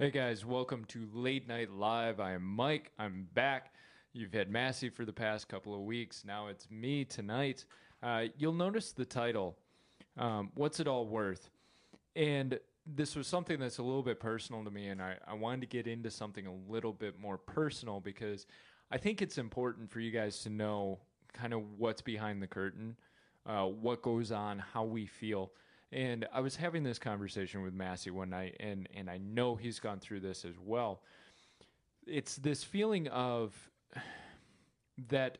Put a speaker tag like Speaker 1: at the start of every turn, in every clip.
Speaker 1: Hey guys, welcome to Late Night Live. I am Mike. I'm back. You've had Massey for the past couple of weeks. Now it's me tonight. Uh, you'll notice the title, um, What's It All Worth? And this was something that's a little bit personal to me, and I, I wanted to get into something a little bit more personal because I think it's important for you guys to know kind of what's behind the curtain, uh, what goes on, how we feel. And I was having this conversation with Massey one night, and, and I know he's gone through this as well. It's this feeling of that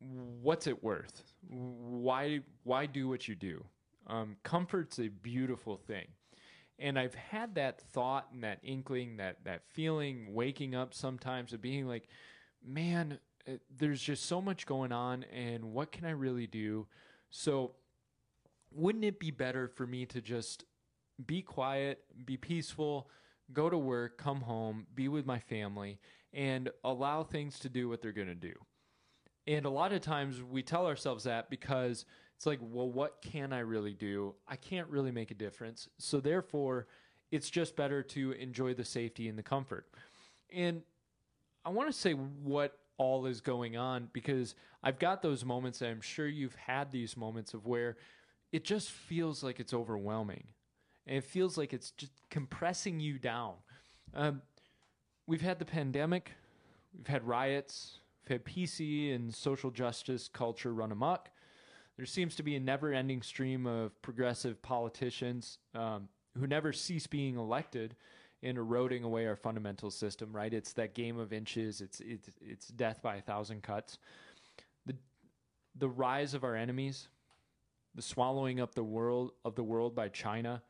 Speaker 1: what's it worth? Why why do what you do? Um, comfort's a beautiful thing, and I've had that thought and that inkling, that that feeling, waking up sometimes of being like, man, uh, there's just so much going on, and what can I really do? So wouldn't it be better for me to just be quiet, be peaceful, go to work, come home, be with my family, and allow things to do what they're going to do? And a lot of times we tell ourselves that because it's like, well, what can I really do? I can't really make a difference. So therefore, it's just better to enjoy the safety and the comfort. And I want to say what all is going on because I've got those moments, I'm sure you've had these moments of where it just feels like it's overwhelming. And it feels like it's just compressing you down. Um, we've had the pandemic, we've had riots, we've had PC and social justice culture run amok. There seems to be a never ending stream of progressive politicians um, who never cease being elected and eroding away our fundamental system, right? It's that game of inches, it's, it's, it's death by a thousand cuts. The, the rise of our enemies, the swallowing up the world of the world by China,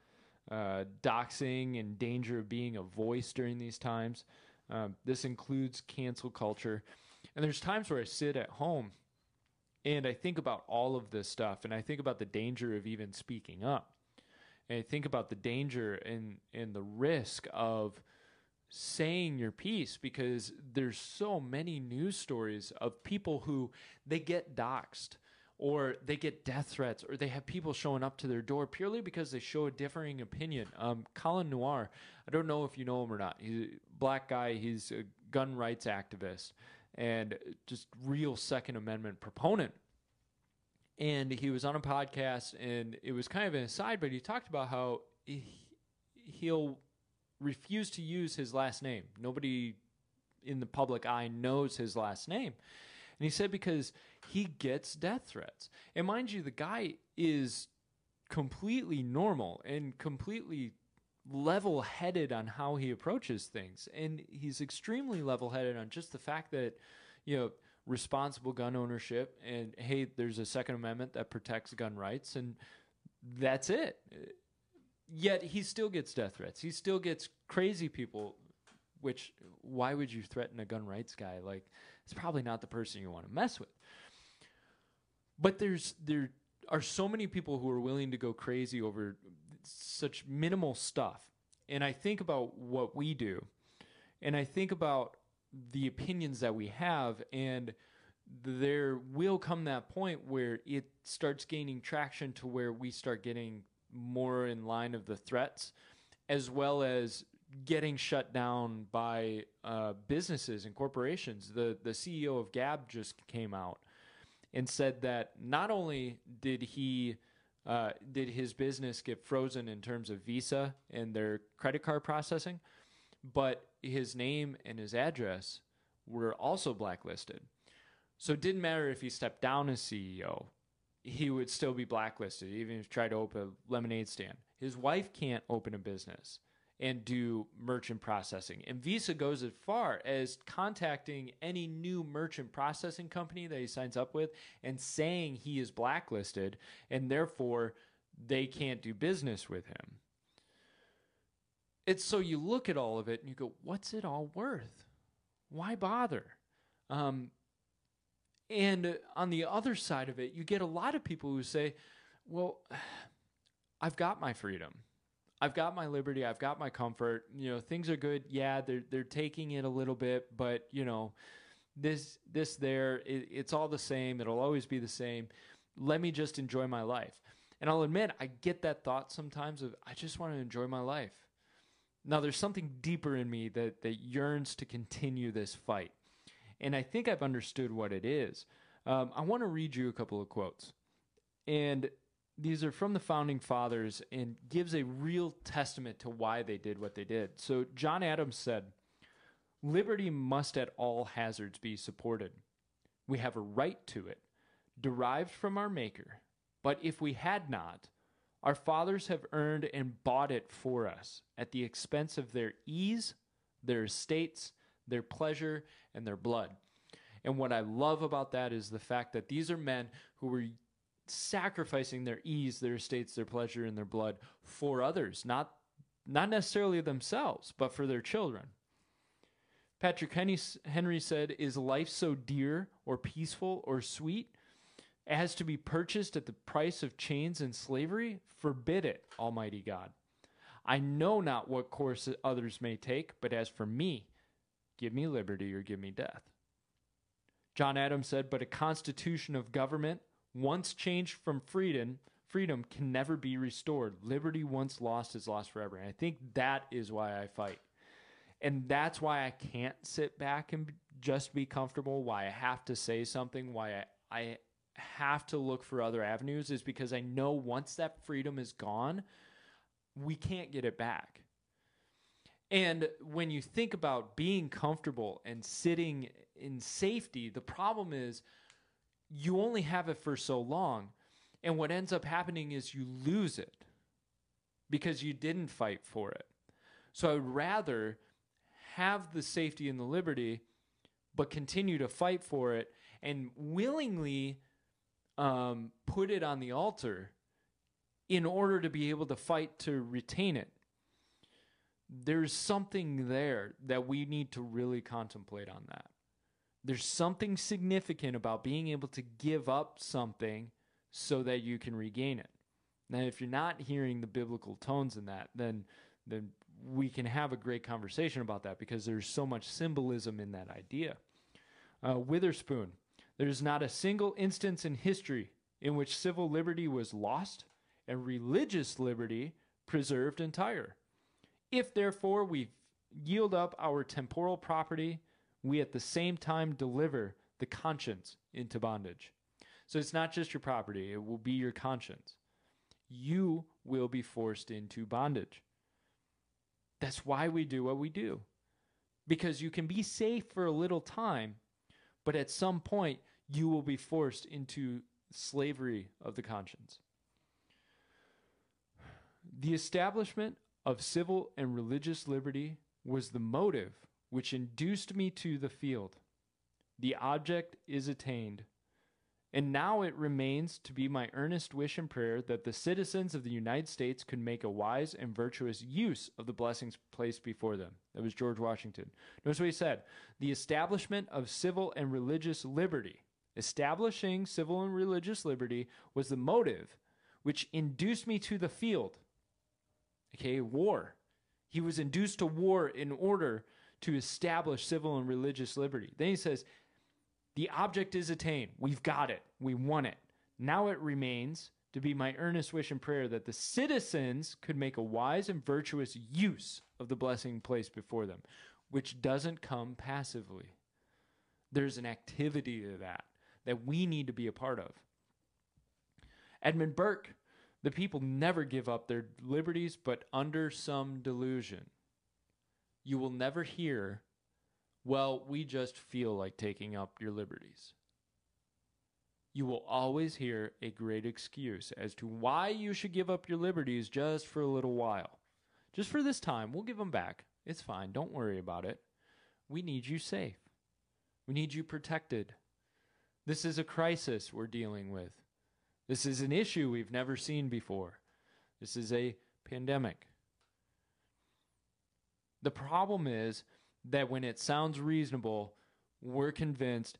Speaker 1: uh, doxing and danger of being a voice during these times. Um, this includes cancel culture. And there's times where I sit at home and I think about all of this stuff and I think about the danger of even speaking up. And I think about the danger and, and the risk of saying your piece because there's so many news stories of people who they get doxxed or they get death threats, or they have people showing up to their door purely because they show a differing opinion. Um, Colion Noir, I don't know if you know him or not. He's a black guy. He's a gun rights activist and just real Second Amendment proponent. And he was on a podcast, and it was kind of an aside, but he talked about how he, he'll refuse to use his last name. Nobody in the public eye knows his last name. And he said because he gets death threats. And mind you, the guy is completely normal and completely level headed on how he approaches things. And he's extremely level headed on just the fact that, you know, responsible gun ownership and hey, there's a Second Amendment that protects gun rights, and that's it. Yet he still gets death threats. He still gets crazy people. Which why would you threaten a gun rights guy? Like it's probably not the person you want to mess with. But there's there are so many people who are willing to go crazy over such minimal stuff. And I think about what we do, and I think about the opinions that we have, and there will come that point where it starts gaining traction to where we start getting more in line of the threats, as well as getting shut down by uh, businesses and corporations. The the CEO of Gab just came out and said that not only did he uh, did his business get frozen in terms of Visa and their credit card processing, but his name and his address were also blacklisted. So it didn't matter if he stepped down as CEO, he would still be blacklisted, even if he tried to open a lemonade stand. His wife can't open a business and do merchant processing. And Visa goes as far as contacting any new merchant processing company that he signs up with and saying he is blacklisted and therefore they can't do business with him. It's so you look at all of it and you go, what's it all worth? Why bother? Um, and on the other side of it, you get a lot of people who say, well, I've got my freedom. I've got my liberty, I've got my comfort. You know, things are good. Yeah, they're they're taking it a little bit, but you know, this this there, it, it's all the same. It'll always be the same. Let me just enjoy my life. And I'll admit, I get that thought sometimes of I just want to enjoy my life. Now, there's something deeper in me that, that yearns to continue this fight. And I think I've understood what it is. Um, I want to read you a couple of quotes. And these are from the founding fathers and gives a real testament to why they did what they did. So John Adams said, "Liberty must at all hazards be supported. We have a right to it, derived from our maker. But if we had not, our fathers have earned and bought it for us at the expense of their ease, their estates, their pleasure, and their blood." And what I love about that is the fact that these are men who were sacrificing their ease, their estates, their pleasure, and their blood for others, not not necessarily themselves, but for their children. Patrick Henry said, Is life so dear or peaceful or sweet as to be purchased at the price of chains and slavery? Forbid it, Almighty God. I know not what course others may take, but as for me, give me liberty or give me death. John Adams said, But a constitution of government once changed from freedom, freedom can never be restored. Liberty once lost is lost forever. And I think that is why I fight. And that's why I can't sit back and just be comfortable, why I have to say something, why I, I have to look for other avenues is because I know once that freedom is gone, we can't get it back. And when you think about being comfortable and sitting in safety, the problem is you only have it for so long. And what ends up happening is you lose it because you didn't fight for it. So I would rather have the safety and the liberty, but continue to fight for it and willingly um, put it on the altar in order to be able to fight to retain it. There's something there that we need to really contemplate on that. There's something significant about being able to give up something so that you can regain it. Now, if you're not hearing the biblical tones in that, then then we can have a great conversation about that because there's so much symbolism in that idea. Uh, Witherspoon, there's not a single instance in history in which civil liberty was lost and religious liberty preserved entire. If therefore we yield up our temporal property we at the same time deliver the conscience into bondage. So it's not just your property, it will be your conscience. You will be forced into bondage. That's why we do what we do. Because you can be safe for a little time, but at some point you will be forced into slavery of the conscience. The establishment of civil and religious liberty was the motive which induced me to the field. The object is attained. And now it remains to be my earnest wish and prayer that the citizens of the United States could make a wise and virtuous use of the blessings placed before them. That was George Washington. Notice what he said the establishment of civil and religious liberty. Establishing civil and religious liberty was the motive which induced me to the field. Okay, war. He was induced to war in order to establish civil and religious liberty. Then he says, The object is attained. We've got it. We won it. Now it remains to be my earnest wish and prayer that the citizens could make a wise and virtuous use of the blessing placed before them, which doesn't come passively. There's an activity to that that we need to be a part of. Edmund Burke, the people never give up their liberties, but under some delusion you will never hear, well, we just feel like taking up your liberties. You will always hear a great excuse as to why you should give up your liberties just for a little while. Just for this time, we'll give them back. It's fine. Don't worry about it. We need you safe. We need you protected. This is a crisis we're dealing with. This is an issue we've never seen before. This is a pandemic. The problem is that when it sounds reasonable, we're convinced,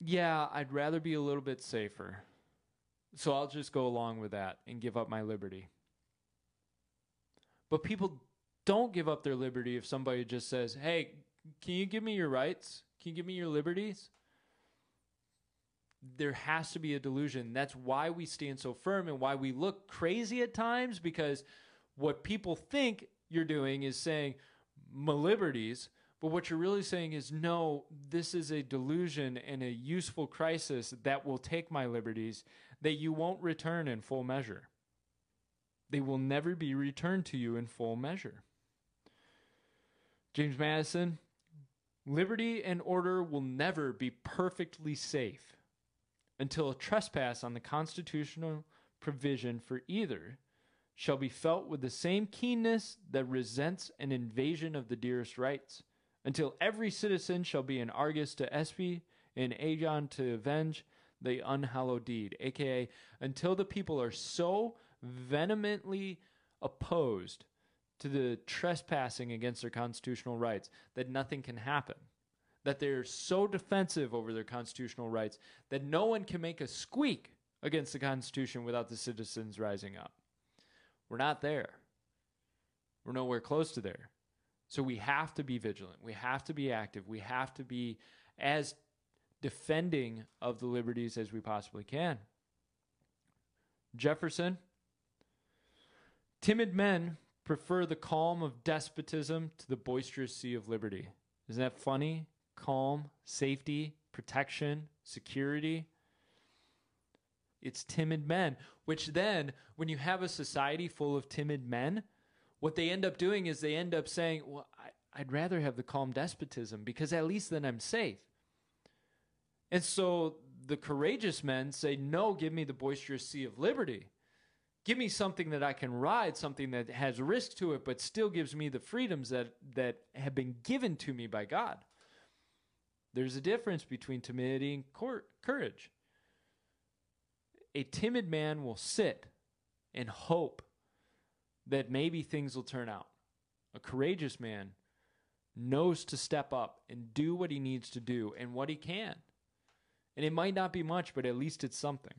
Speaker 1: yeah, I'd rather be a little bit safer. So I'll just go along with that and give up my liberty. But people don't give up their liberty if somebody just says, hey, can you give me your rights? Can you give me your liberties? There has to be a delusion. That's why we stand so firm and why we look crazy at times because what people think you're doing is saying my liberties, but what you're really saying is no, this is a delusion and a useful crisis that will take my liberties that you won't return in full measure. They will never be returned to you in full measure. James Madison, liberty and order will never be perfectly safe until a trespass on the constitutional provision for either shall be felt with the same keenness that resents an invasion of the dearest rights, until every citizen shall be an Argus to espy, an Aegon to avenge the unhallowed deed, aka until the people are so vehemently opposed to the trespassing against their constitutional rights that nothing can happen. That they're so defensive over their constitutional rights that no one can make a squeak against the Constitution without the citizens rising up. We're not there. We're nowhere close to there. So we have to be vigilant. We have to be active. We have to be as defending of the liberties as we possibly can. Jefferson, timid men prefer the calm of despotism to the boisterous sea of liberty. Isn't that funny? Calm, safety, protection, security. It's timid men, which then, when you have a society full of timid men, what they end up doing is they end up saying, Well, I, would rather have the calm despotism because at least then I'm safe. And so the courageous men say, No, give me the boisterous sea of liberty. Give me something that I can ride, something that has risk to it, but still gives me the freedoms that, that have been given to me by God. There's a difference between timidity and courage. A timid man will sit and hope that maybe things will turn out. A courageous man knows to step up and do what he needs to do and what he can. And it might not be much, but at least it's something.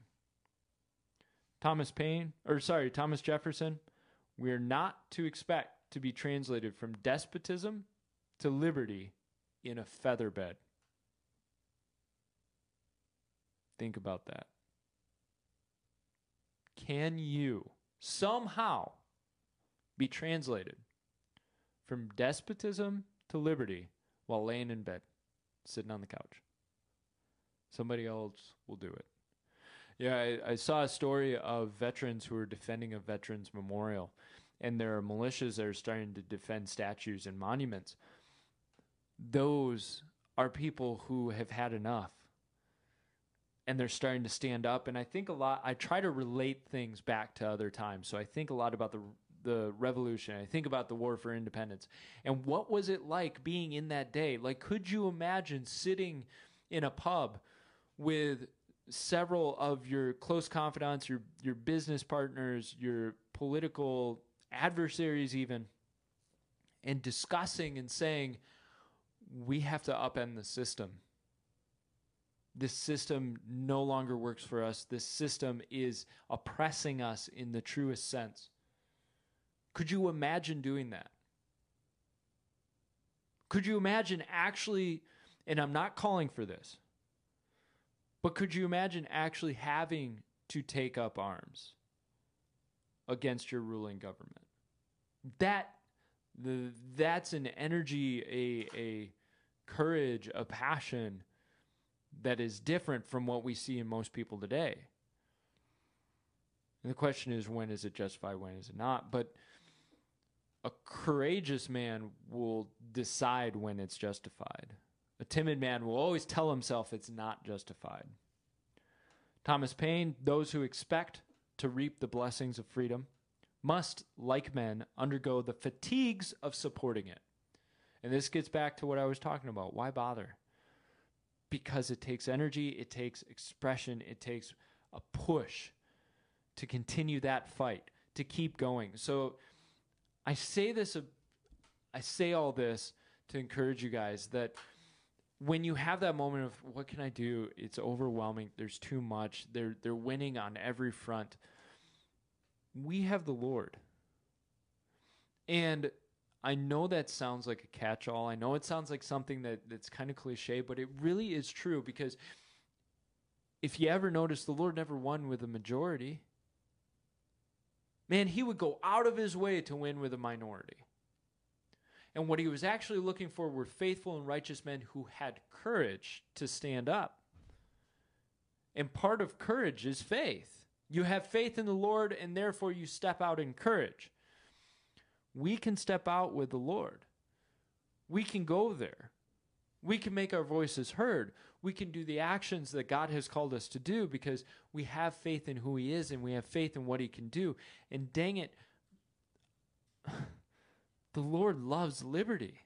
Speaker 1: Thomas Paine, or sorry, Thomas Jefferson, we are not to expect to be translated from despotism to liberty in a feather bed. Think about that. Can you somehow be translated from despotism to liberty while laying in bed, sitting on the couch? Somebody else will do it. Yeah, I, I, saw a story of veterans who are defending a veterans memorial, and there are militias that are starting to defend statues and monuments. Those are people who have had enough and they're starting to stand up. And I think a lot. I try to relate things back to other times. So I think a lot about the the revolution. I think about the war for independence. And what was it like being in that day? Like, could you imagine sitting in a pub with several of your close confidants, your your business partners, your political adversaries, even, and discussing and saying, we have to upend the system this system no longer works for us. This system is oppressing us in the truest sense. Could you imagine doing that? Could you imagine actually, and I'm not calling for this, but could you imagine actually having to take up arms against your ruling government? That the that's an energy, a a courage, a passion that is different from what we see in most people today. And the question is when is it justified, when is it not? But a courageous man will decide when it's justified. A timid man will always tell himself it's not justified. Thomas Paine, those who expect to reap the blessings of freedom must, like men, undergo the fatigues of supporting it. And this gets back to what I was talking about. Why bother? Because it takes energy, it takes expression, it takes a push to continue that fight, to keep going. So I say this I say all this to encourage you guys that when you have that moment of what can I do? It's overwhelming. There's too much. They're they're winning on every front. We have the Lord. And I know that sounds like a catch all. I know it sounds like something that, that's kind of cliche, but it really is true because if you ever notice, the Lord never won with a majority. Man, he would go out of his way to win with a minority. And what he was actually looking for were faithful and righteous men who had courage to stand up. And part of courage is faith. You have faith in the Lord, and therefore you step out in courage. We can step out with the Lord. We can go there. We can make our voices heard. We can do the actions that God has called us to do because we have faith in who He is and we have faith in what He can do. And dang it, the Lord loves liberty.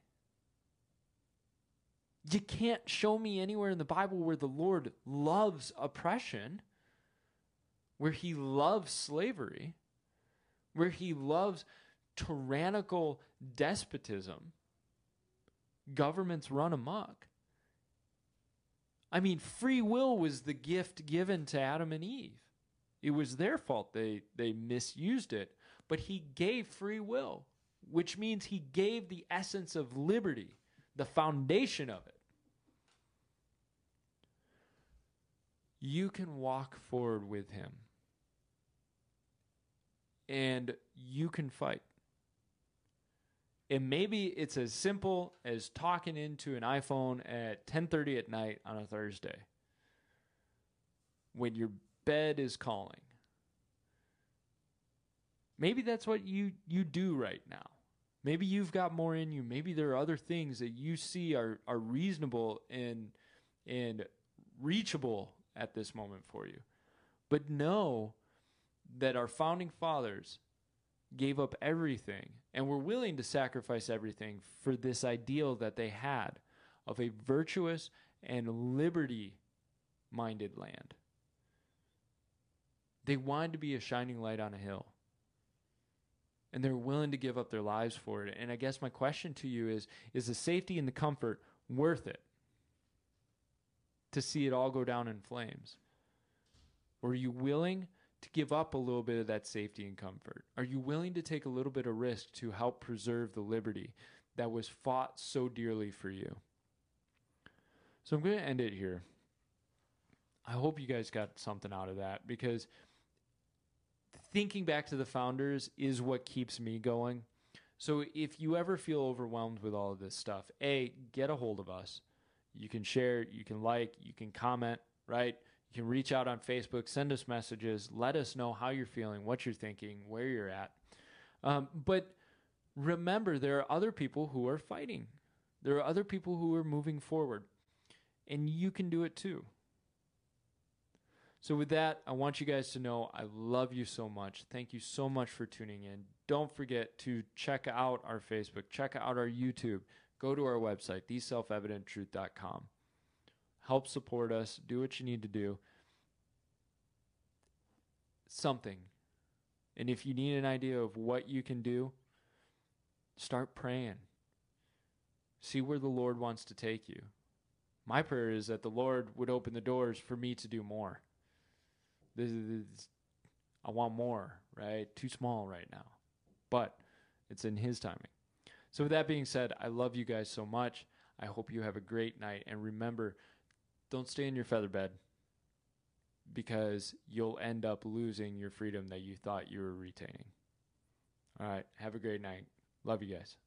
Speaker 1: You can't show me anywhere in the Bible where the Lord loves oppression, where He loves slavery, where He loves tyrannical despotism governments run amok. I mean, free will was the gift given to Adam and Eve. It was their fault they, they misused it, but he gave free will, which means he gave the essence of liberty, the foundation of it. You can walk forward with him, and you can fight. And maybe it's as simple as talking into an iPhone at 10:30 at night on a Thursday when your bed is calling. Maybe that's what you you do right now. Maybe you've got more in you. Maybe there are other things that you see are are reasonable and and reachable at this moment for you. But know that our founding fathers gave up everything and were willing to sacrifice everything for this ideal that they had of a virtuous and liberty minded land. They wanted to be a shining light on a hill. And they're willing to give up their lives for it. And I guess my question to you is is the safety and the comfort worth it to see it all go down in flames? Were you willing to give up a little bit of that safety and comfort? Are you willing to take a little bit of risk to help preserve the liberty that was fought so dearly for you? So I'm going to end it here. I hope you guys got something out of that because thinking back to the founders is what keeps me going. So if you ever feel overwhelmed with all of this stuff, A, get a hold of us. You can share, you can like, you can comment, right? You can reach out on Facebook, send us messages, let us know how you're feeling, what you're thinking, where you're at. Um, but remember, there are other people who are fighting. There are other people who are moving forward, and you can do it too. So, with that, I want you guys to know I love you so much. Thank you so much for tuning in. Don't forget to check out our Facebook, check out our YouTube, go to our website, theselfevidenttruth.com help support us, do what you need to do. Something. And if you need an idea of what you can do, start praying. See where the Lord wants to take you. My prayer is that the Lord would open the doors for me to do more. This is, I want more, right? Too small right now. But it's in His timing. So, with that being said, I love you guys so much. I hope you have a great night. And remember, don't stay in your feather bed because you'll end up losing your freedom that you thought you were retaining. All right. Have a great night. Love you guys.